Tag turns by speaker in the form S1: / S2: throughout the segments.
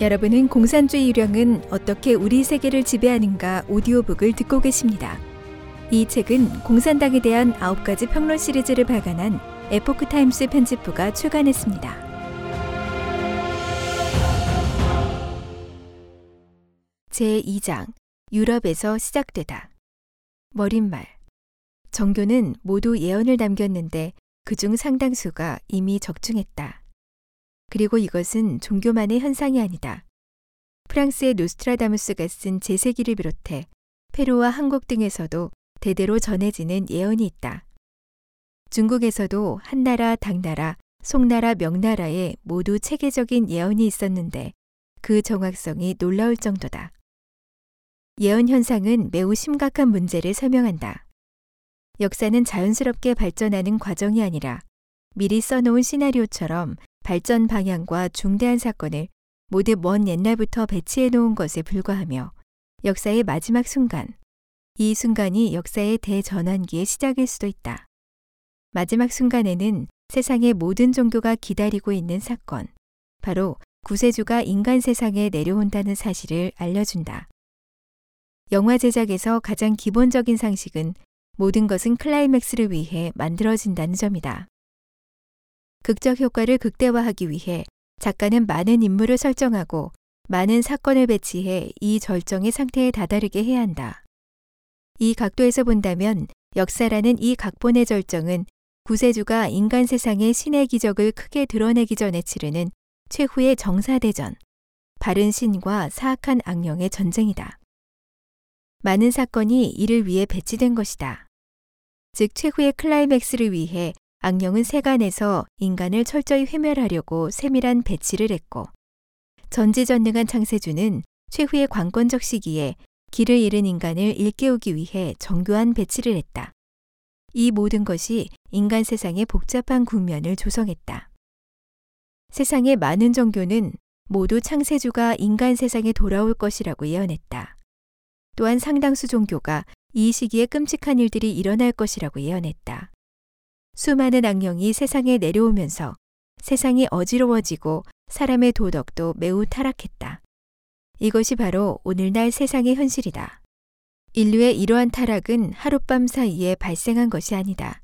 S1: 여러분은 공산주의 유령은 어떻게 우리 세계를 지배하는가 오디오북을 듣고 계십니다. 이 책은 공산당에 대한 9가지 평론 시리즈를 발간한 에포크 타임스 편집부가 출간했습니다. 제2장 유럽에서 시작되다. 머릿말 정교는 모두 예언을 남겼는데 그중 상당수가 이미 적중했다. 그리고 이것은 종교만의 현상이 아니다. 프랑스의 노스트라다무스가 쓴 제세기를 비롯해 페루와 한국 등에서도 대대로 전해지는 예언이 있다. 중국에서도 한나라, 당나라, 송나라, 명나라에 모두 체계적인 예언이 있었는데 그 정확성이 놀라울 정도다. 예언 현상은 매우 심각한 문제를 설명한다. 역사는 자연스럽게 발전하는 과정이 아니라 미리 써놓은 시나리오처럼 발전 방향과 중대한 사건을 모두 먼 옛날부터 배치해 놓은 것에 불과하며 역사의 마지막 순간, 이 순간이 역사의 대전환기의 시작일 수도 있다. 마지막 순간에는 세상의 모든 종교가 기다리고 있는 사건, 바로 구세주가 인간 세상에 내려온다는 사실을 알려준다. 영화 제작에서 가장 기본적인 상식은 모든 것은 클라이맥스를 위해 만들어진다는 점이다. 극적 효과를 극대화하기 위해 작가는 많은 인물을 설정하고 많은 사건을 배치해 이 절정의 상태에 다다르게 해야 한다. 이 각도에서 본다면 역사라는 이 각본의 절정은 구세주가 인간 세상의 신의 기적을 크게 드러내기 전에 치르는 최후의 정사대전, 바른 신과 사악한 악령의 전쟁이다. 많은 사건이 이를 위해 배치된 것이다. 즉 최후의 클라이맥스를 위해 악령은 세간에서 인간을 철저히 훼멸하려고 세밀한 배치를 했고 전지전능한 창세주는 최후의 관건적 시기에 길을 잃은 인간을 일깨우기 위해 정교한 배치를 했다. 이 모든 것이 인간 세상의 복잡한 국면을 조성했다. 세상의 많은 종교는 모두 창세주가 인간 세상에 돌아올 것이라고 예언했다. 또한 상당수 종교가 이 시기에 끔찍한 일들이 일어날 것이라고 예언했다. 수많은 악령이 세상에 내려오면서 세상이 어지러워지고 사람의 도덕도 매우 타락했다. 이것이 바로 오늘날 세상의 현실이다. 인류의 이러한 타락은 하룻밤 사이에 발생한 것이 아니다.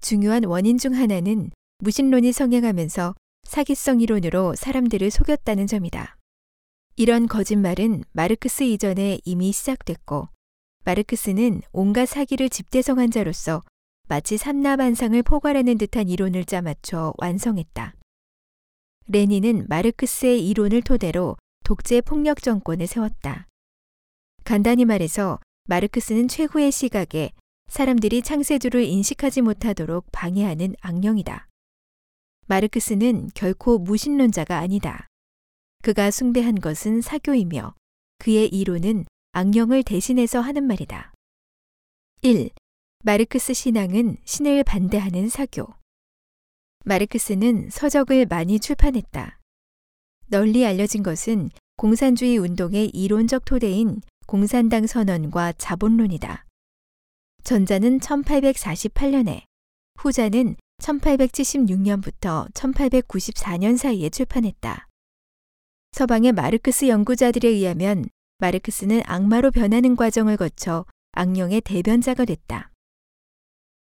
S1: 중요한 원인 중 하나는 무신론이 성행하면서 사기성 이론으로 사람들을 속였다는 점이다. 이런 거짓말은 마르크스 이전에 이미 시작됐고, 마르크스는 온갖 사기를 집대성한 자로서 마치 삼라반상을 포괄하는 듯한 이론을 짜맞춰 완성했다. 레닌은 마르크스의 이론을 토대로 독재 폭력 정권을 세웠다. 간단히 말해서 마르크스는 최후의 시각에 사람들이 창세주를 인식하지 못하도록 방해하는 악령이다. 마르크스는 결코 무신론자가 아니다. 그가 숭배한 것은 사교이며 그의 이론은 악령을 대신해서 하는 말이다. 1. 마르크스 신앙은 신을 반대하는 사교. 마르크스는 서적을 많이 출판했다. 널리 알려진 것은 공산주의 운동의 이론적 토대인 공산당 선언과 자본론이다. 전자는 1848년에, 후자는 1876년부터 1894년 사이에 출판했다. 서방의 마르크스 연구자들에 의하면 마르크스는 악마로 변하는 과정을 거쳐 악령의 대변자가 됐다.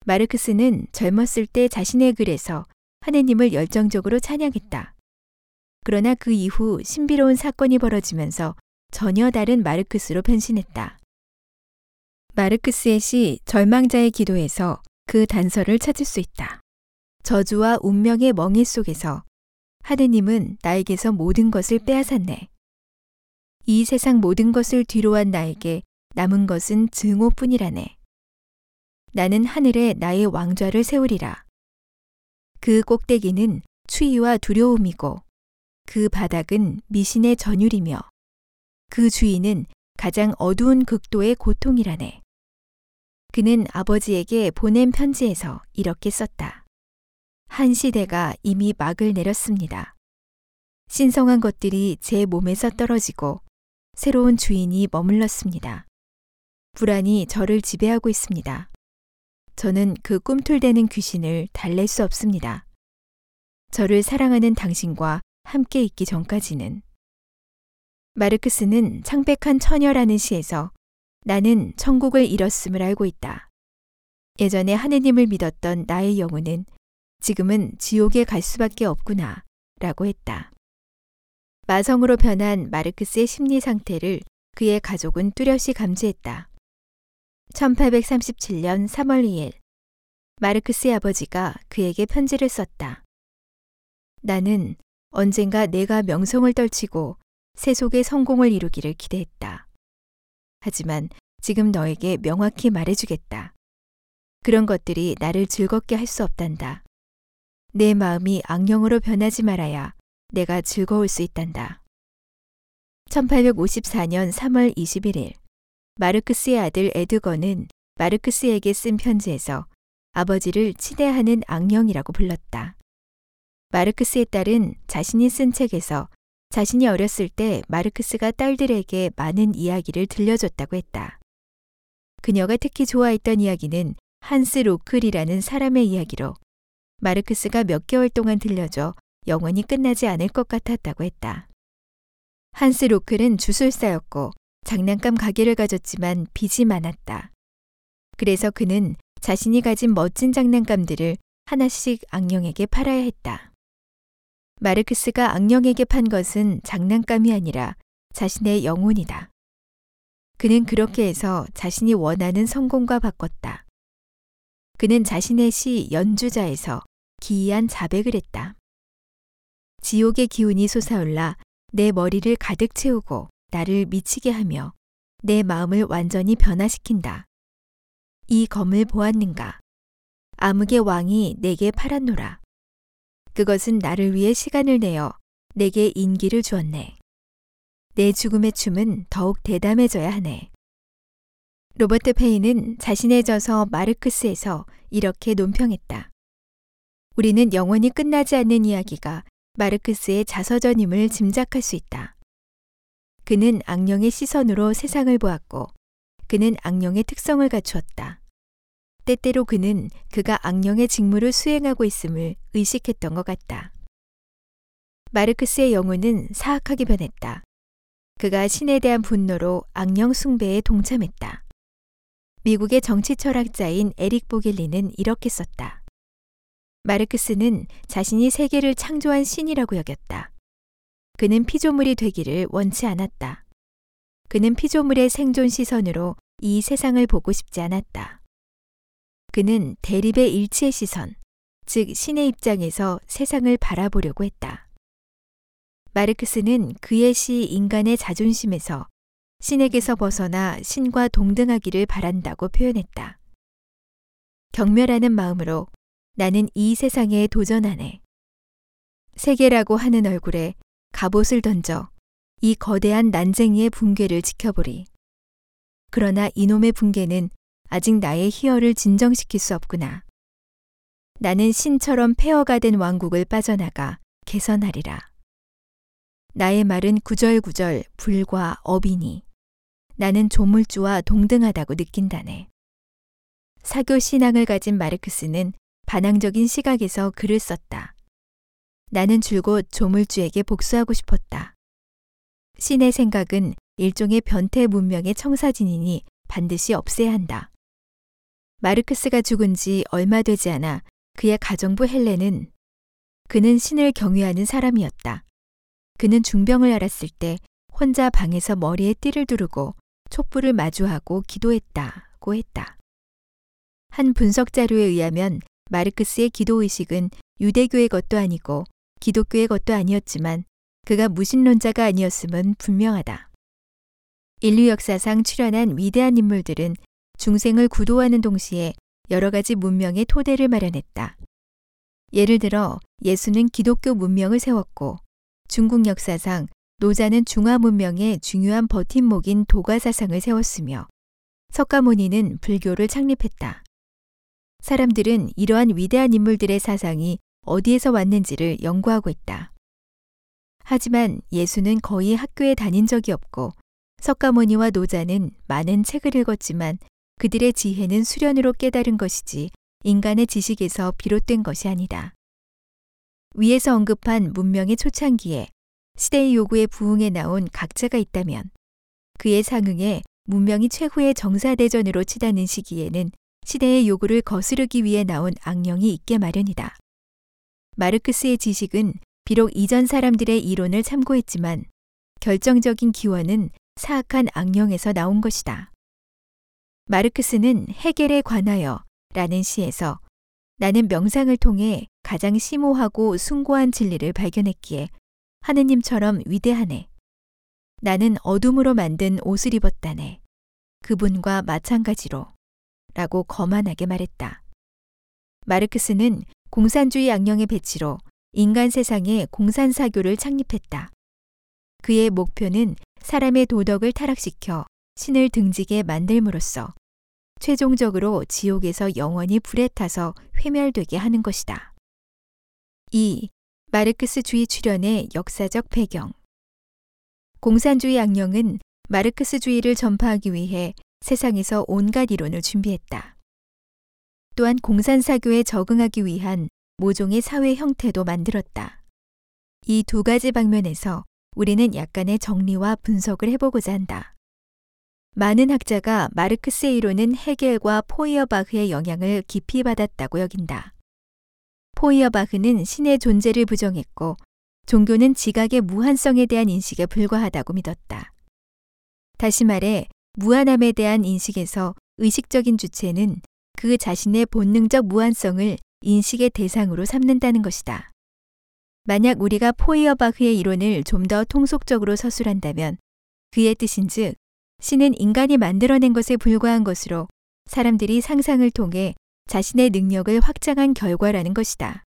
S1: 마르크스는 젊었을 때 자신의 글에서 하느님을 열정적으로 찬양했다. 그러나 그 이후 신비로운 사건이 벌어지면서 전혀 다른 마르크스로 변신했다. 마르크스의 시 절망자의 기도에서 그 단서를 찾을 수 있다. 저주와 운명의 멍해 속에서 하느님은 나에게서 모든 것을 빼앗았네. 이 세상 모든 것을 뒤로한 나에게 남은 것은 증오뿐이라네. 나는 하늘에 나의 왕좌를 세우리라. 그 꼭대기는 추위와 두려움이고 그 바닥은 미신의 전율이며 그 주인은 가장 어두운 극도의 고통이라네. 그는 아버지에게 보낸 편지에서 이렇게 썼다. 한 시대가 이미 막을 내렸습니다. 신성한 것들이 제 몸에서 떨어지고 새로운 주인이 머물렀습니다. 불안이 저를 지배하고 있습니다. 저는 그 꿈틀대는 귀신을 달랠 수 없습니다. 저를 사랑하는 당신과 함께 있기 전까지는 마르크스는 창백한 처녀라는 시에서 나는 천국을 잃었음을 알고 있다. 예전에 하느님을 믿었던 나의 영혼은 지금은 지옥에 갈 수밖에 없구나 라고 했다. 마성으로 변한 마르크스의 심리 상태를 그의 가족은 뚜렷이 감지했다. 1837년 3월 2일, 마르크스의 아버지가 그에게 편지를 썼다. 나는 언젠가 내가 명성을 떨치고 세속의 성공을 이루기를 기대했다. 하지만 지금 너에게 명확히 말해주겠다. 그런 것들이 나를 즐겁게 할 수 없단다. 내 마음이 악령으로 변하지 말아야 내가 즐거울 수 있단다. 1854년 3월 21일, 마르크스의 아들 에드거는 마르크스에게 쓴 편지에서 아버지를 치대하는 악령이라고 불렀다. 마르크스의 딸은 자신이 쓴 책에서 자신이 어렸을 때 마르크스가 딸들에게 많은 이야기를 들려줬다고 했다. 그녀가 특히 좋아했던 이야기는 한스 로클이라는 사람의 이야기로 마르크스가 몇 개월 동안 들려줘 영원히 끝나지 않을 것 같았다고 했다. 한스 로클은 주술사였고 장난감 가게를 가졌지만 빚이 많았다. 그래서 그는 자신이 가진 멋진 장난감들을 하나씩 악령에게 팔아야 했다. 마르크스가 악령에게 판 것은 장난감이 아니라 자신의 영혼이다. 그는 그렇게 해서 자신이 원하는 성공과 바꿨다. 그는 자신의 시 연주자에서 기이한 자백을 했다. 지옥의 기운이 솟아올라 내 머리를 가득 채우고 나를 미치게 하며 내 마음을 완전히 변화시킨다. 이 검을 보았는가? 암흑의 왕이 내게 팔았노라. 그것은 나를 위해 시간을 내어 내게 인기를 주었네. 내 죽음의 춤은 더욱 대담해져야 하네. 로버트 페이는 자신의 저서 마르크스에서 이렇게 논평했다. 우리는 영원히 끝나지 않는 이야기가 마르크스의 자서전임을 짐작할 수 있다. 그는 악령의 시선으로 세상을 보았고, 그는 악령의 특성을 갖추었다. 때때로 그는 그가 악령의 직무를 수행하고 있음을 의식했던 것 같다. 마르크스의 영혼은 사악하게 변했다. 그가 신에 대한 분노로 악령 숭배에 동참했다. 미국의 정치 철학자인 에릭 보길리는 이렇게 썼다. 마르크스는 자신이 세계를 창조한 신이라고 여겼다. 그는 피조물이 되기를 원치 않았다. 그는 피조물의 생존 시선으로 이 세상을 보고 싶지 않았다. 그는 대립의 일치의 시선, 즉 신의 입장에서 세상을 바라보려고 했다. 마르크스는 그의 시 인간의 자존심에서 신에게서 벗어나 신과 동등하기를 바란다고 표현했다. 경멸하는 마음으로 나는 이 세상에 도전하네. 세계라고 하는 얼굴에 갑옷을 던져 이 거대한 난쟁이의 붕괴를 지켜보리. 그러나 이놈의 붕괴는 아직 나의 희열을 진정시킬 수 없구나. 나는 신처럼 폐허가 된 왕국을 빠져나가 개선하리라. 나의 말은 구절구절 불과 어비니. 나는 조물주와 동등하다고 느낀다네. 사교 신앙을 가진 마르크스는 반항적인 시각에서 글을 썼다. 나는 줄곧 조물주에게 복수하고 싶었다. 신의 생각은 일종의 변태 문명의 청사진이니 반드시 없애야 한다. 마르크스가 죽은 지 얼마 되지 않아 그의 가정부 헬렌은 그는 신을 경외하는 사람이었다. 그는 중병을 앓았을 때 혼자 방에서 머리에 띠를 두르고 촛불을 마주하고 기도했다고 했다. 한 분석 자료에 의하면 마르크스의 기도 의식은 유대교의 것도 아니고 기독교의 것도 아니었지만 그가 무신론자가 아니었음은 분명하다. 인류 역사상 출현한 위대한 인물들은 중생을 구도하는 동시에 여러 가지 문명의 토대를 마련했다. 예를 들어 예수는 기독교 문명을 세웠고 중국 역사상 노자는 중화 문명의 중요한 버팀목인 도가 사상을 세웠으며 석가모니는 불교를 창립했다. 사람들은 이러한 위대한 인물들의 사상이 어디에서 왔는지를 연구하고 있다. 하지만 예수는 거의 학교에 다닌 적이 없고 석가모니와 노자는 많은 책을 읽었지만 그들의 지혜는 수련으로 깨달은 것이지 인간의 지식에서 비롯된 것이 아니다. 위에서 언급한 문명의 초창기에 시대의 요구에 부응해 나온 각자가 있다면 그의 상응에 문명이 최후의 정사대전으로 치닫는 시기에는 시대의 요구를 거스르기 위해 나온 악령이 있게 마련이다. 마르크스의 지식은 비록 이전 사람들의 이론을 참고했지만 결정적인 기원은 사악한 악령에서 나온 것이다. 마르크스는 해겔에 관하여 라는 시에서 나는 명상을 통해 가장 심오하고 숭고한 진리를 발견했기에 하느님처럼 위대하네. 나는 어둠으로 만든 옷을 입었다네. 그분과 마찬가지로. 라고 거만하게 말했다. 마르크스는 공산주의 악령의 배치로 인간 세상에 공산사교를 창립했다. 그의 목표는 사람의 도덕을 타락시켜 신을 등지게 만들므로써 최종적으로 지옥에서 영원히 불에 타서 회멸되게 하는 것이다. 2. 마르크스주의 출현의 역사적 배경 공산주의 악령은 마르크스주의를 전파하기 위해 세상에서 온갖 이론을 준비했다. 또한 공산사교에 적응하기 위한 모종의 사회 형태도 만들었다. 이 두 가지 방면에서 우리는 약간의 정리와 분석을 해보고자 한다. 많은 학자가 마르크스의 이론은 헤겔과 포이어바흐의 영향을 깊이 받았다고 여긴다. 포이어바흐는 신의 존재를 부정했고 종교는 지각의 무한성에 대한 인식에 불과하다고 믿었다. 다시 말해 무한함에 대한 인식에서 의식적인 주체는 그 자신의 본능적 무한성을 인식의 대상으로 삼는다는 것이다. 만약 우리가 포이어바흐의 이론을 좀 더 통속적으로 서술한다면 그의 뜻인즉 신은 인간이 만들어낸 것에 불과한 것으로 사람들이 상상을 통해 자신의 능력을 확장한 결과라는 것이다.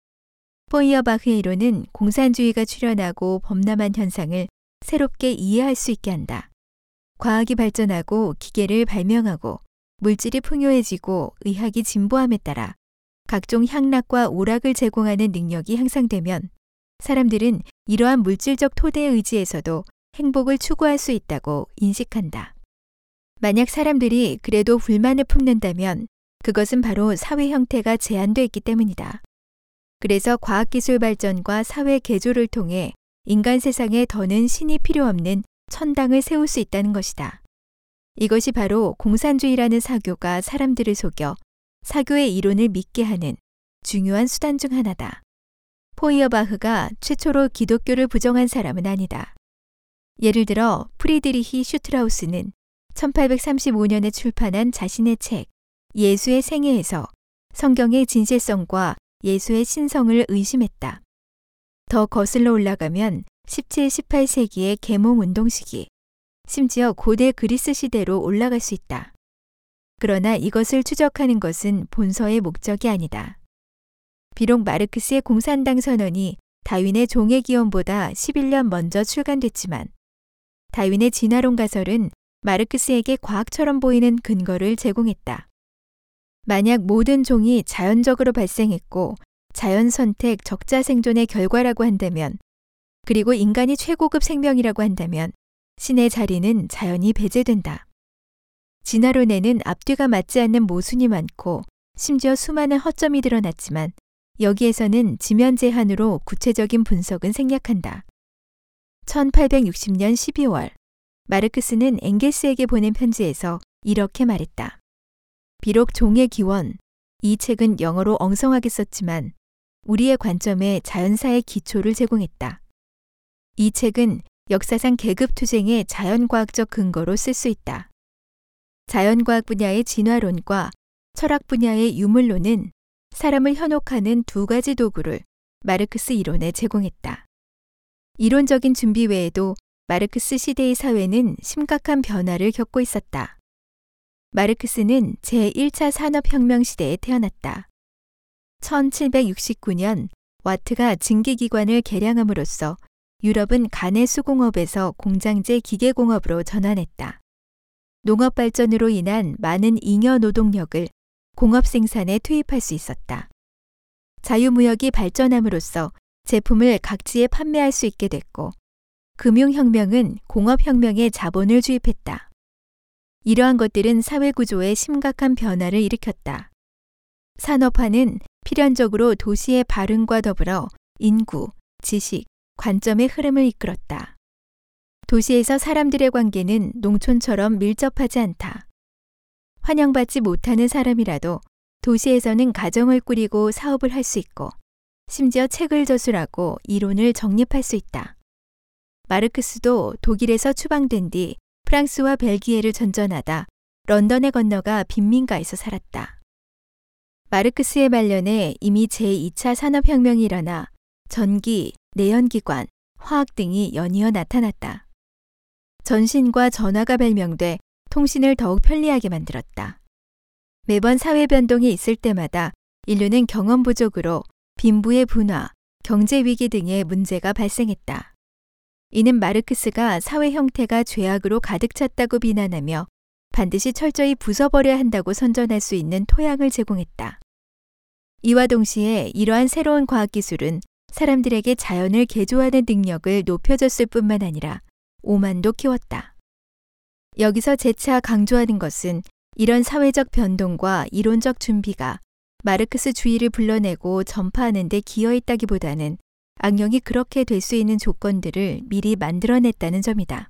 S1: 포이어바흐의 이론은 공산주의가 출현하고 범람한 현상을 새롭게 이해할 수 있게 한다. 과학이 발전하고 기계를 발명하고 물질이 풍요해지고 의학이 진보함에 따라 각종 향락과 오락을 제공하는 능력이 향상되면 사람들은 이러한 물질적 토대의 의지에서도 행복을 추구할 수 있다고 인식한다. 만약 사람들이 그래도 불만을 품는다면 그것은 바로 사회 형태가 제한되어 있기 때문이다. 그래서 과학기술 발전과 사회 개조를 통해 인간 세상에 더는 신이 필요 없는 천당을 세울 수 있다는 것이다. 이것이 바로 공산주의라는 사교가 사람들을 속여 사교의 이론을 믿게 하는 중요한 수단 중 하나다. 포이어바흐가 최초로 기독교를 부정한 사람은 아니다. 예를 들어 프리드리히 슈트라우스는 1835년에 출판한 자신의 책 예수의 생애에서 성경의 진실성과 예수의 신성을 의심했다. 더 거슬러 올라가면 17, 18세기의 계몽 운동 시기, 심지어 고대 그리스 시대로 올라갈 수 있다. 그러나 이것을 추적하는 것은 본서의 목적이 아니다. 비록 마르크스의 공산당 선언이 다윈의 종의 기원보다 11년 먼저 출간됐지만 다윈의 진화론 가설은 마르크스에게 과학처럼 보이는 근거를 제공했다. 만약 모든 종이 자연적으로 발생했고 자연 선택 적자 생존의 결과라고 한다면 그리고 인간이 최고급 생명이라고 한다면 신의 자리는 자연히 배제된다. 진화론에는 앞뒤가 맞지 않는 모순이 많고 심지어 수많은 허점이 드러났지만 여기에서는 지면 제한으로 구체적인 분석은 생략한다. 1860년 12월 마르크스는 엥게스에게 보낸 편지에서 이렇게 말했다. 비록 종의 기원, 이 책은 영어로 엉성하게 썼지만 우리의 관점에 자연사의 기초를 제공했다. 이 책은 역사상 계급 투쟁의 자연과학적 근거로 쓸 수 있다. 자연과학 분야의 진화론과 철학 분야의 유물론은 사람을 현혹하는 두 가지 도구를 마르크스 이론에 제공했다. 이론적인 준비 외에도 마르크스 시대의 사회는 심각한 변화를 겪고 있었다. 마르크스는 제1차 산업혁명 시대에 태어났다. 1769년 와트가 증기기관을 개량함으로써 유럽은 간의 수공업에서 공장제 기계공업으로 전환했다. 농업 발전으로 인한 많은 잉여 노동력을 공업 생산에 투입할 수 있었다. 자유무역이 발전함으로써 제품을 각지에 판매할 수 있게 됐고, 금융혁명은 공업혁명에 자본을 주입했다. 이러한 것들은 사회구조에 심각한 변화를 일으켰다. 산업화는 필연적으로 도시의 발흥과 더불어 인구, 지식, 관점의 흐름을 이끌었다. 도시에서 사람들의 관계는 농촌처럼 밀접하지 않다. 환영받지 못하는 사람이라도 도시에서는 가정을 꾸리고 사업을 할 수 있고 심지어 책을 저술하고 이론을 정립할 수 있다. 마르크스도 독일에서 추방된 뒤 프랑스와 벨기에를 전전하다 런던에 건너가 빈민가에서 살았다. 마르크스의 말년에 이미 제2차 산업혁명이 일어나 전기, 내연기관, 화학 등이 연이어 나타났다. 전신과 전화가 발명돼 통신을 더욱 편리하게 만들었다. 매번 사회 변동이 있을 때마다 인류는 경험 부족으로 빈부의 분화, 경제 위기 등의 문제가 발생했다. 이는 마르크스가 사회 형태가 죄악으로 가득 찼다고 비난하며 반드시 철저히 부숴버려야 한다고 선전할 수 있는 토양을 제공했다. 이와 동시에 이러한 새로운 과학기술은 사람들에게 자연을 개조하는 능력을 높여줬을 뿐만 아니라 오만도 키웠다. 여기서 재차 강조하는 것은 이런 사회적 변동과 이론적 준비가 마르크스 주의를 불러내고 전파하는 데 기여했다기보다는 악령이 그렇게 될 수 있는 조건들을 미리 만들어냈다는 점이다.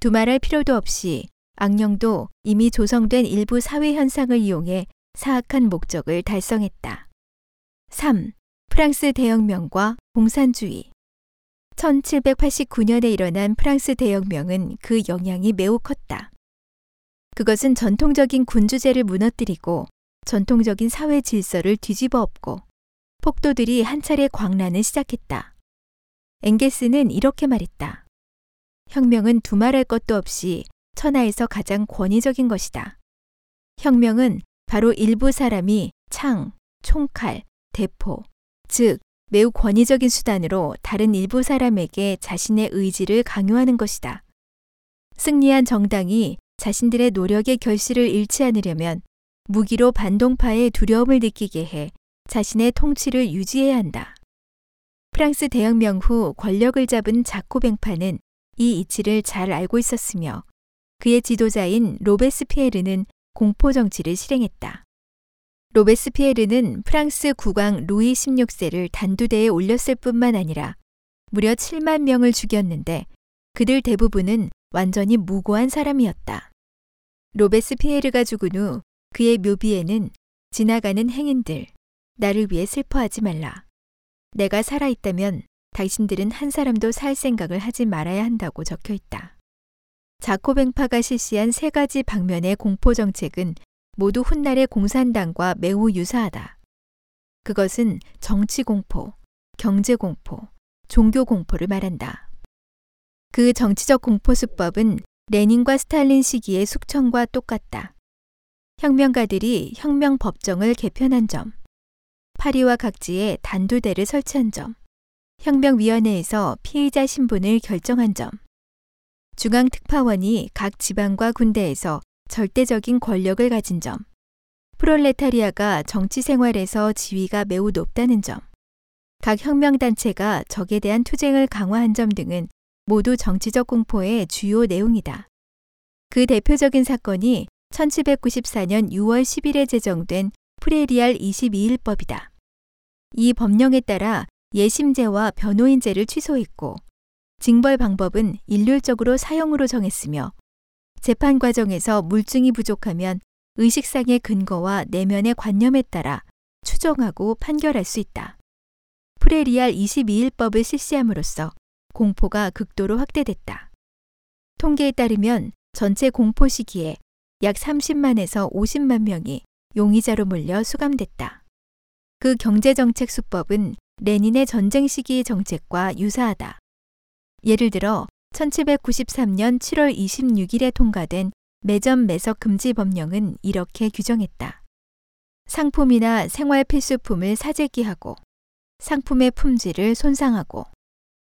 S1: 두말할 필요도 없이 악령도 이미 조성된 일부 사회 현상을 이용해 사악한 목적을 달성했다. 3. 프랑스 대혁명과 공산주의 1789년에 일어난 프랑스 대혁명은 그 영향이 매우 컸다. 그것은 전통적인 군주제를 무너뜨리고 전통적인 사회 질서를 뒤집어 엎고 폭도들이 한 차례 광란을 시작했다. 엥게스는 이렇게 말했다. 혁명은 두말할 것도 없이 천하에서 가장 권위적인 것이다. 혁명은 바로 일부 사람이 창, 총칼, 대포, 즉 매우 권위적인 수단으로 다른 일부 사람에게 자신의 의지를 강요하는 것이다. 승리한 정당이 자신들의 노력의 결실을 잃지 않으려면 무기로 반동파의 두려움을 느끼게 해 자신의 통치를 유지해야 한다. 프랑스 대혁명 후 권력을 잡은 자코뱅파는 이 이치를 잘 알고 있었으며 그의 지도자인 로베스피에르는 공포 정치를 실행했다. 로베스피에르는 프랑스 국왕 루이 16세를 단두대에 올렸을 뿐만 아니라 무려 7만 명을 죽였는데 그들 대부분은 완전히 무고한 사람이었다. 로베스피에르가 죽은 후 그의 묘비에는 지나가는 행인들, 나를 위해 슬퍼하지 말라. 내가 살아있다면 당신들은 한 사람도 살 생각을 하지 말아야 한다고 적혀 있다. 자코뱅파가 실시한 세 가지 방면의 공포 정책은 모두 훗날의 공산당과 매우 유사하다. 그것은 정치 공포, 경제 공포, 종교 공포를 말한다. 그 정치적 공포 수법은 레닌과 스탈린 시기의 숙청과 똑같다. 혁명가들이 혁명 법정을 개편한 점, 파리와 각지에 단두대를 설치한 점, 혁명위원회에서 피의자 신분을 결정한 점, 중앙특파원이 각 지방과 군대에서 절대적인 권력을 가진 점, 프롤레타리아가 정치 생활에서 지위가 매우 높다는 점, 각 혁명단체가 적에 대한 투쟁을 강화한 점 등은 모두 정치적 공포의 주요 내용이다. 그 대표적인 사건이 1794년 6월 10일에 제정된 프레리알 22일법이다. 이 법령에 따라 예심제와 변호인제를 취소했고 징벌 방법은 일률적으로 사형으로 정했으며 재판 과정에서 물증이 부족하면 의식상의 근거와 내면의 관념에 따라 추정하고 판결할 수 있다. 프레리알 22일법을 실시함으로써 공포가 극도로 확대됐다. 통계에 따르면 전체 공포 시기에 약 30만에서 50만 명이 용의자로 몰려 수감됐다. 그 경제정책 수법은 레닌의 전쟁 시기의 정책과 유사하다. 예를 들어 1793년 7월 26일에 통과된 매점 매석 금지 법령은 이렇게 규정했다. 상품이나 생활 필수품을 사재기하고 상품의 품질을 손상하고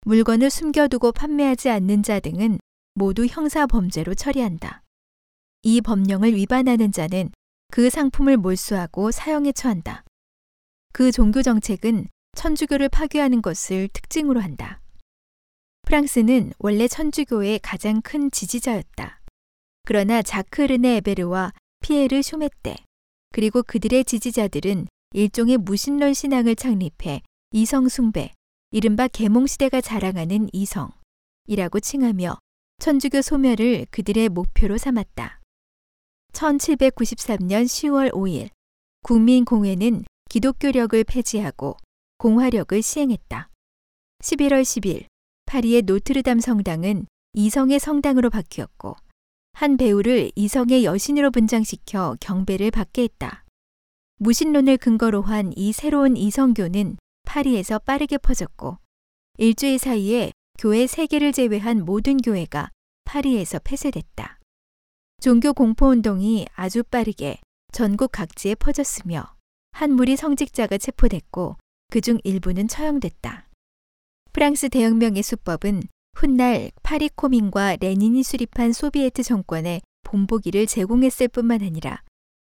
S1: 물건을 숨겨두고 판매하지 않는 자 등은 모두 형사 범죄로 처리한다. 이 법령을 위반하는 자는 그 상품을 몰수하고 사형에 처한다. 그 종교 정책은 천주교를 파괴하는 것을 특징으로 한다. 프랑스는 원래 천주교의 가장 큰 지지자였다. 그러나 자크 르네 에베르와 피에르 쇼메떼 그리고 그들의 지지자들은 일종의 무신론 신앙을 창립해 이성 숭배, 이른바 계몽 시대가 자랑하는 이성이라고 칭하며 천주교 소멸을 그들의 목표로 삼았다. 1793년 10월 5일 국민공회는 기독교력을 폐지하고 공화력을 시행했다. 11월 10일 파리의 노트르담 성당은 이성의 성당으로 바뀌었고 한 배우를 이성의 여신으로 분장시켜 경배를 받게 했다. 무신론을 근거로 한 이 새로운 이성교는 파리에서 빠르게 퍼졌고 일주일 사이에 교회 세 개를 제외한 모든 교회가 파리에서 폐쇄됐다. 종교 공포 운동이 아주 빠르게 전국 각지에 퍼졌으며 한 무리 성직자가 체포됐고 그중 일부는 처형됐다. 프랑스 대혁명의 수법은 훗날 파리 코민과 레닌이 수립한 소비에트 정권에 본보기를 제공했을 뿐만 아니라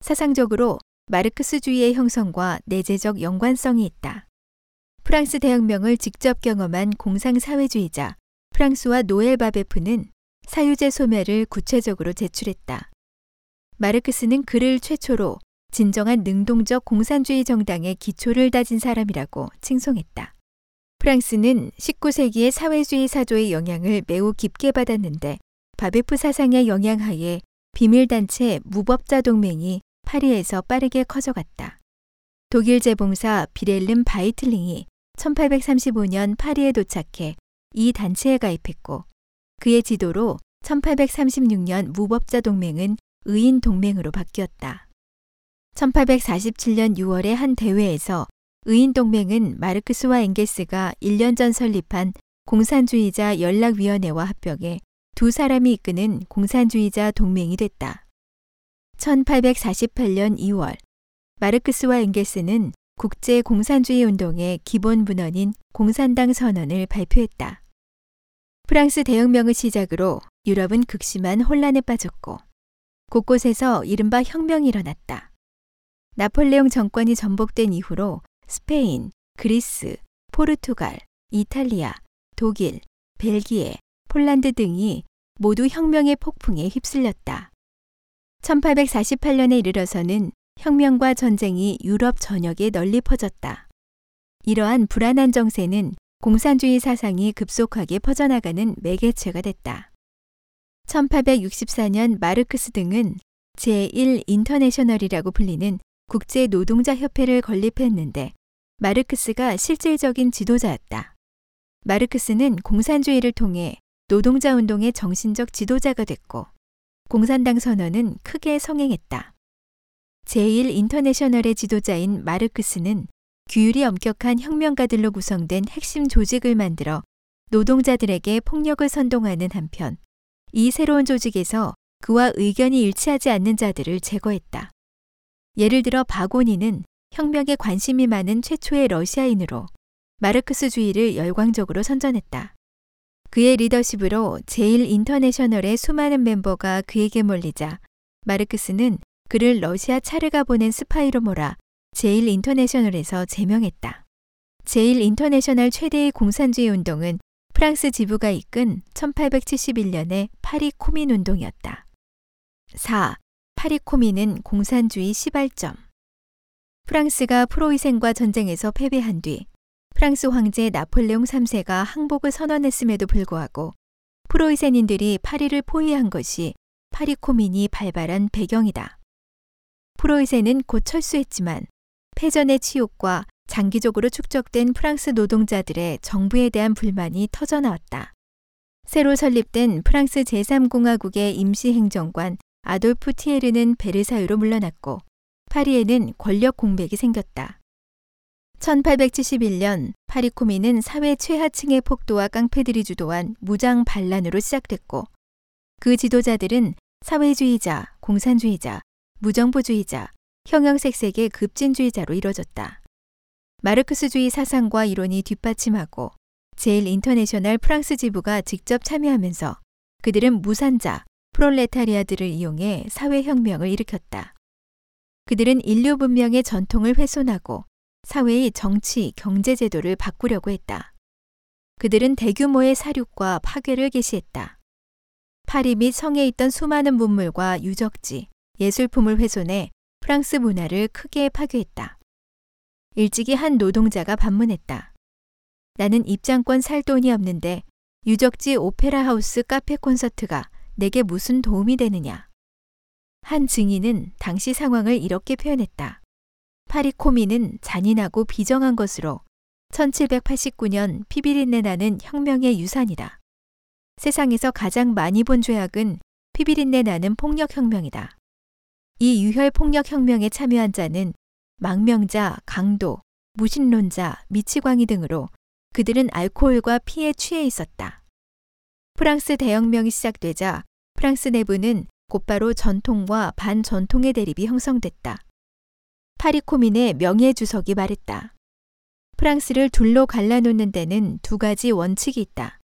S1: 사상적으로 마르크스주의의 형성과 내재적 연관성이 있다. 프랑스 대혁명을 직접 경험한 공상사회주의자 프랑스와 노엘 바베프는 사유제 소멸을 구체적으로 제출했다. 마르크스는 그를 최초로 진정한 능동적 공산주의 정당의 기초를 다진 사람이라고 칭송했다. 프랑스는 19세기의 사회주의 사조의 영향을 매우 깊게 받았는데 바베프 사상의 영향하에 비밀단체 무법자 동맹이 파리에서 빠르게 커져갔다. 독일 재봉사 빌헬름 바이틀링이 1835년 파리에 도착해 이 단체에 가입했고 그의 지도로 1836년 무법자 동맹은 의인 동맹으로 바뀌었다. 1847년 6월의 한 대회에서 의인 동맹은 마르크스와 엥겔스가 1년 전 설립한 공산주의자 연락위원회와 합병해 두 사람이 이끄는 공산주의자 동맹이 됐다. 1848년 2월 마르크스와 엥게스는 국제 공산주의 운동의 기본 문헌인 공산당 선언을 발표했다. 프랑스 대혁명을 시작으로 유럽은 극심한 혼란에 빠졌고 곳곳에서 이른바 혁명이 일어났다. 나폴레옹 정권이 전복된 이후로 스페인, 그리스, 포르투갈, 이탈리아, 독일, 벨기에, 폴란드 등이 모두 혁명의 폭풍에 휩쓸렸다. 1848년에 이르러서는 혁명과 전쟁이 유럽 전역에 널리 퍼졌다. 이러한 불안한 정세는 공산주의 사상이 급속하게 퍼져나가는 매개체가 됐다. 1864년 마르크스 등은 제1 인터내셔널이라고 불리는 국제 노동자 협회를 건립했는데 마르크스가 실질적인 지도자였다. 마르크스는 공산주의를 통해 노동자 운동의 정신적 지도자가 됐고 공산당 선언은 크게 성행했다. 제1 인터내셔널의 지도자인 마르크스는 규율이 엄격한 혁명가들로 구성된 핵심 조직을 만들어 노동자들에게 폭력을 선동하는 한편 이 새로운 조직에서 그와 의견이 일치하지 않는 자들을 제거했다. 예를 들어 바쿠닌은 혁명에 관심이 많은 최초의 러시아인으로 마르크스주의를 열광적으로 선전했다. 그의 리더십으로 제일 인터내셔널의 수많은 멤버가 그에게 몰리자 마르크스는 그를 러시아 차르가 보낸 스파이로 몰아 제일 인터내셔널에서 제명했다. 제일 인터내셔널 최대의 공산주의 운동은 프랑스 지부가 이끈 1871년의 파리 코민 운동이었다. 4. 파리 코민은 공산주의 시발점. 프랑스가 프로이센과 전쟁에서 패배한 뒤 프랑스 황제 나폴레옹 3세가 항복을 선언했음에도 불구하고 프로이센인들이 파리를 포위한 것이 파리 코민이 발발한 배경이다. 프로이센은 곧 철수했지만 패전의 치욕과 장기적으로 축적된 프랑스 노동자들의 정부에 대한 불만이 터져나왔다. 새로 설립된 프랑스 제3공화국의 임시행정관 아돌프 티에르는 베르사유로 물러났고 파리에는 권력 공백이 생겼다. 1871년 파리 코민은 사회 최하층의 폭도와 깡패들이 주도한 무장 반란으로 시작됐고 그 지도자들은 사회주의자, 공산주의자, 무정부주의자, 형형색색의 급진주의자로 이뤄졌다. 마르크스주의 사상과 이론이 뒷받침하고 제일 인터내셔널 프랑스 지부가 직접 참여하면서 그들은 무산자, 프롤레타리아들을 이용해 사회혁명을 일으켰다. 그들은 인류 문명의 전통을 훼손하고 사회의 정치, 경제 제도를 바꾸려고 했다. 그들은 대규모의 살육과 파괴를 개시했다. 파리 및 성에 있던 수많은 문물과 유적지, 예술품을 훼손해 프랑스 문화를 크게 파괴했다. 일찍이 한 노동자가 반문했다. 나는 입장권 살 돈이 없는데 유적지 오페라 하우스 카페 콘서트가 내게 무슨 도움이 되느냐. 한 증인은 당시 상황을 이렇게 표현했다. 파리코미는 잔인하고 비정한 것으로 1789년 피비린내 나는 혁명의 유산이다. 세상에서 가장 많이 본 죄악은 피비린내 나는 폭력혁명이다. 이 유혈 폭력혁명에 참여한 자는 망명자, 강도, 무신론자, 미치광이 등으로 그들은 알코올과 피에 취해 있었다. 프랑스 대혁명이 시작되자 프랑스 내부는 곧바로 전통과 반전통의 대립이 형성됐다. 파리코민의 명예주석이 말했다. 프랑스를 둘로 갈라놓는 데는 두 가지 원칙이 있다.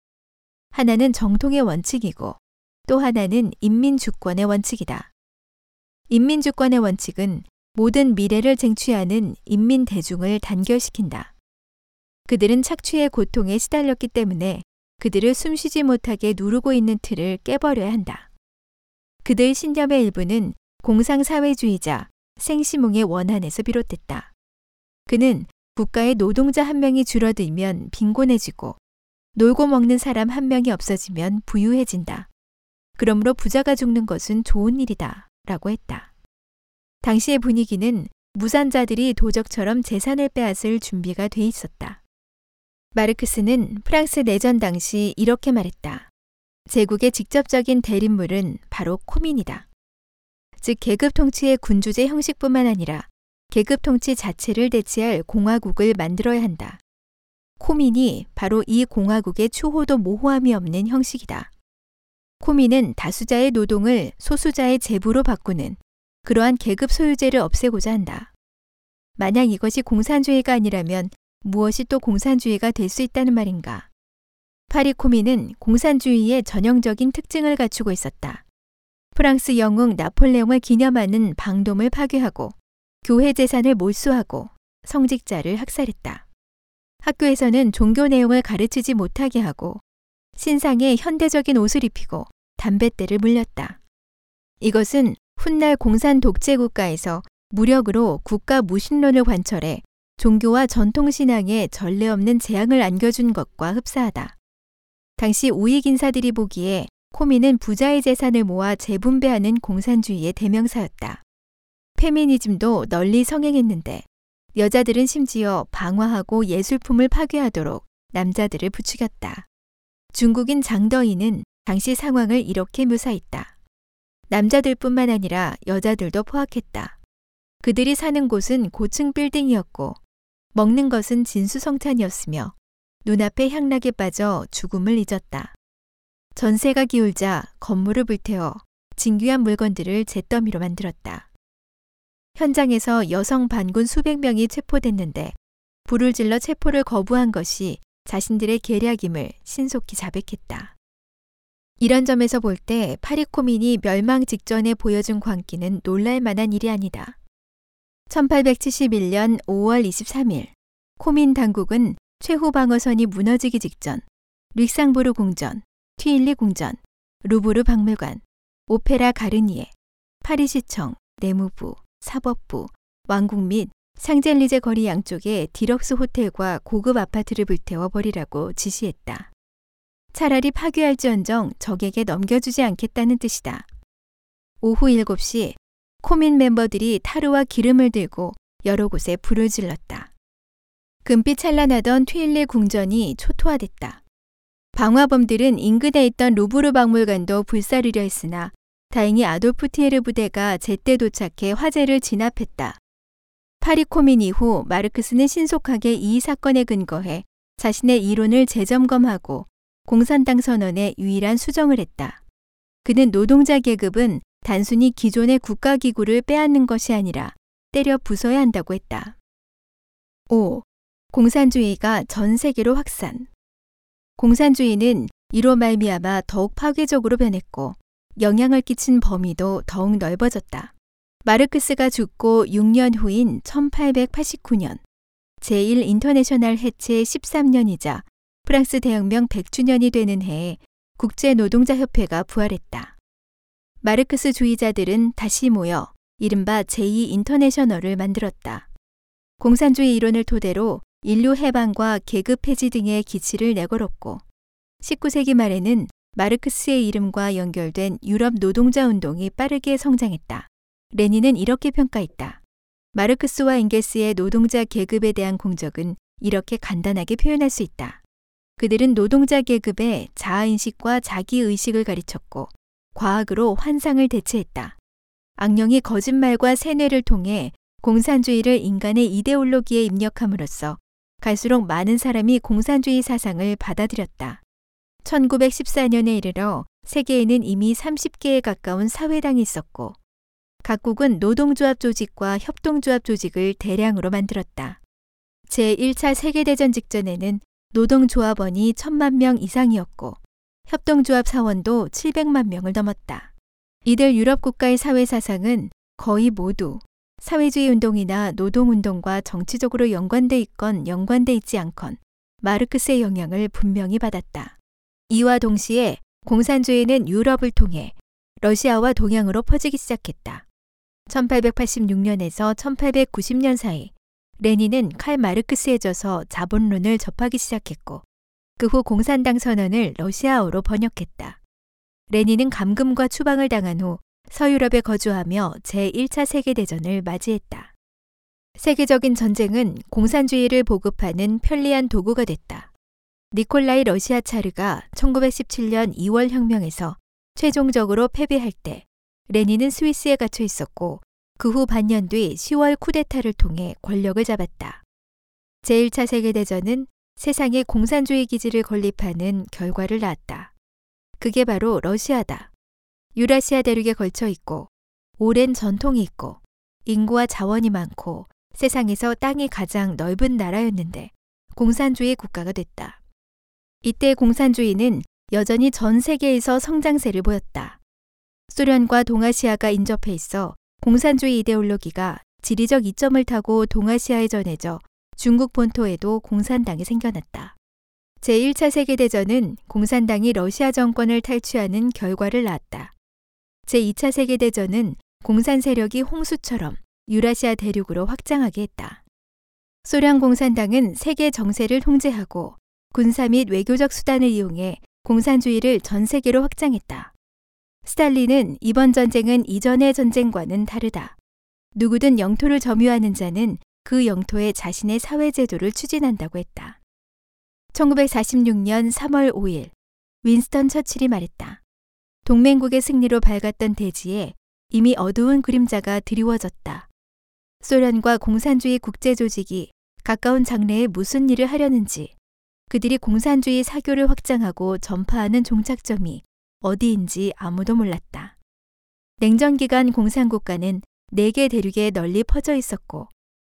S1: 하나는 정통의 원칙이고 또 하나는 인민주권의 원칙이다. 인민주권의 원칙은 모든 미래를 쟁취하는 인민 대중을 단결시킨다. 그들은 착취의 고통에 시달렸기 때문에 그들을 숨쉬지 못하게 누르고 있는 틀을 깨버려야 한다. 그들 신념의 일부는 공상사회주의자 생시몽의 원한에서 비롯됐다. 그는 국가의 노동자 한 명이 줄어들면 빈곤해지고 놀고 먹는 사람 한 명이 없어지면 부유해진다. 그러므로 부자가 죽는 것은 좋은 일이다. 라고 했다. 당시의 분위기는 무산자들이 도적처럼 재산을 빼앗을 준비가 돼 있었다. 마르크스는 프랑스 내전 당시 이렇게 말했다. 제국의 직접적인 대립물은 바로 코민이다. 즉 계급 통치의 군주제 형식뿐만 아니라 계급 통치 자체를 대체할 공화국을 만들어야 한다. 코민이 바로 이 공화국의 추호도 모호함이 없는 형식이다. 코민은 다수자의 노동을 소수자의 재부로 바꾸는 그러한 계급 소유제를 없애고자 한다. 만약 이것이 공산주의가 아니라면 무엇이 또 공산주의가 될 수 있다는 말인가? 파리코미는 공산주의의 전형적인 특징을 갖추고 있었다. 프랑스 영웅 나폴레옹을 기념하는 방돔을 파괴하고 교회 재산을 몰수하고 성직자를 학살했다. 학교에서는 종교 내용을 가르치지 못하게 하고 신상에 현대적인 옷을 입히고 담뱃대를 물렸다. 이것은 훗날 공산 독재 국가에서 무력으로 국가 무신론을 관철해 종교와 전통신앙에 전례 없는 재앙을 안겨준 것과 흡사하다. 당시 우익 인사들이 보기에 코미는 부자의 재산을 모아 재분배하는 공산주의의 대명사였다. 페미니즘도 널리 성행했는데 여자들은 심지어 방화하고 예술품을 파괴하도록 남자들을 부추겼다. 중국인 장더이는 당시 상황을 이렇게 묘사했다. 남자들뿐만 아니라 여자들도 포악했다. 그들이 사는 곳은 고층 빌딩이었고 먹는 것은 진수성찬이었으며 눈앞에 향락에 빠져 죽음을 잊었다. 전세가 기울자 건물을 불태워 진귀한 물건들을 잿더미로 만들었다. 현장에서 여성 반군 수백 명이 체포됐는데 불을 질러 체포를 거부한 것이 자신들의 계략임을 신속히 자백했다. 이런 점에서 볼 때 파리코민이 멸망 직전에 보여준 광기는 놀랄 만한 일이 아니다. 1871년 5월 23일 코민 당국은 최후 방어선이 무너지기 직전 뤽상부르 궁전, 튀일리 궁전, 루브르 박물관, 오페라 가르니에, 파리시청, 내무부, 사법부, 왕궁 및 상젤리제 거리 양쪽에 디럭스 호텔과 고급 아파트를 불태워 버리라고 지시했다. 차라리 파괴할지언정 적에게 넘겨주지 않겠다는 뜻이다. 오후 7시 코뮌 멤버들이 타르와 기름을 들고 여러 곳에 불을 질렀다. 금빛 찬란하던 튀일리 궁전이 초토화됐다. 방화범들은 인근에 있던 루브르 박물관도 불사르려 했으나 다행히 아돌프 티에르 부대가 제때 도착해 화재를 진압했다. 파리 코민 이후 마르크스는 신속하게 이 사건에 근거해 자신의 이론을 재점검하고 공산당 선언에 유일한 수정을 했다. 그는 노동자 계급은 단순히 기존의 국가기구를 빼앗는 것이 아니라 때려 부숴야 한다고 했다. 5. 공산주의가 전 세계로 확산. 공산주의는 이로 말미암아 더욱 파괴적으로 변했고 영향을 끼친 범위도 더욱 넓어졌다. 마르크스가 죽고 6년 후인 1889년 제1 인터내셔널 해체 13년이자 프랑스 대혁명 100주년이 되는 해에 국제노동자협회가 부활했다. 마르크스 주의자들은 다시 모여 이른바 제2 인터내셔널을 만들었다. 공산주의 이론을 토대로 인류 해방과 계급 폐지 등의 기치를 내걸었고 19세기 말에는 마르크스의 이름과 연결된 유럽 노동자 운동이 빠르게 성장했다. 레닌은 이렇게 평가했다. 마르크스와 앵겔스의 노동자 계급에 대한 공적은 이렇게 간단하게 표현할 수 있다. 그들은 노동자 계급의 자아인식과 자기의식을 가르쳤고 과학으로 환상을 대체했다. 악령이 거짓말과 세뇌를 통해 공산주의를 인간의 이데올로기에 입력함으로써 갈수록 많은 사람이 공산주의 사상을 받아들였다. 1914년에 이르러 세계에는 이미 30개에 가까운 사회당이 있었고 각국은 노동조합 조직과 협동조합 조직을 대량으로 만들었다. 제1차 세계대전 직전에는 노동조합원이 천만 명 이상이었고 협동조합 사원도 700만 명을 넘었다. 이들 유럽 국가의 사회 사상은 거의 모두 사회주의 운동이나 노동 운동과 정치적으로 연관돼 있건 연관돼 있지 않건 마르크스의 영향을 분명히 받았다. 이와 동시에 공산주의는 유럽을 통해 러시아와 동양으로 퍼지기 시작했다. 1886년에서 1890년 사이 레닌은 칼 마르크스에 져서 자본론을 접하기 시작했고 그 후 공산당 선언을 러시아어로 번역했다. 레닌은 감금과 추방을 당한 후 서유럽에 거주하며 제1차 세계대전을 맞이했다. 세계적인 전쟁은 공산주의를 보급하는 편리한 도구가 됐다. 니콜라이 러시아 차르가 1917년 2월 혁명에서 최종적으로 패배할 때 레닌은 스위스에 갇혀 있었고 그 후 반년 뒤 10월 쿠데타를 통해 권력을 잡았다. 제1차 세계대전은 세상에 공산주의 기지를 건립하는 결과를 낳았다. 그게 바로 러시아다. 유라시아 대륙에 걸쳐 있고 오랜 전통이 있고 인구와 자원이 많고 세상에서 땅이 가장 넓은 나라였는데 공산주의 국가가 됐다. 이때 공산주의는 여전히 전 세계에서 성장세를 보였다. 소련과 동아시아가 인접해 있어 공산주의 이데올로기가 지리적 이점을 타고 동아시아에 전해져 중국 본토에도 공산당이 생겨났다. 제1차 세계대전은 공산당이 러시아 정권을 탈취하는 결과를 낳았다. 제2차 세계대전은 공산 세력이 홍수처럼 유라시아 대륙으로 확장하게 했다. 소련 공산당은 세계 정세를 통제하고 군사 및 외교적 수단을 이용해 공산주의를 전 세계로 확장했다. 스탈린은 이번 전쟁은 이전의 전쟁과는 다르다. 누구든 영토를 점유하는 자는 그 영토에 자신의 사회제도를 추진한다고 했다. 1946년 3월 5일, 윈스턴 처칠이 말했다. 동맹국의 승리로 밝았던 대지에 이미 어두운 그림자가 드리워졌다. 소련과 공산주의 국제조직이 가까운 장래에 무슨 일을 하려는지, 그들이 공산주의 사교를 확장하고 전파하는 종착점이 어디인지 아무도 몰랐다. 냉전 기간 공산국가는 네개 대륙에 널리 퍼져 있었고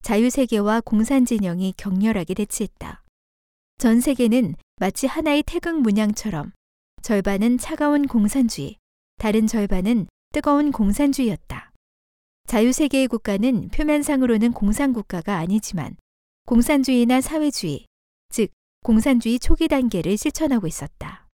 S1: 자유세계와 공산진영이 격렬하게 대치했다. 전 세계는 마치 하나의 태극 문양처럼 절반은 차가운 공산주의, 다른 절반은 뜨거운 공산주의였다. 자유세계의 국가는 표면상으로는 공산국가가 아니지만 공산주의나 사회주의, 즉 공산주의 초기 단계를 실천하고 있었다.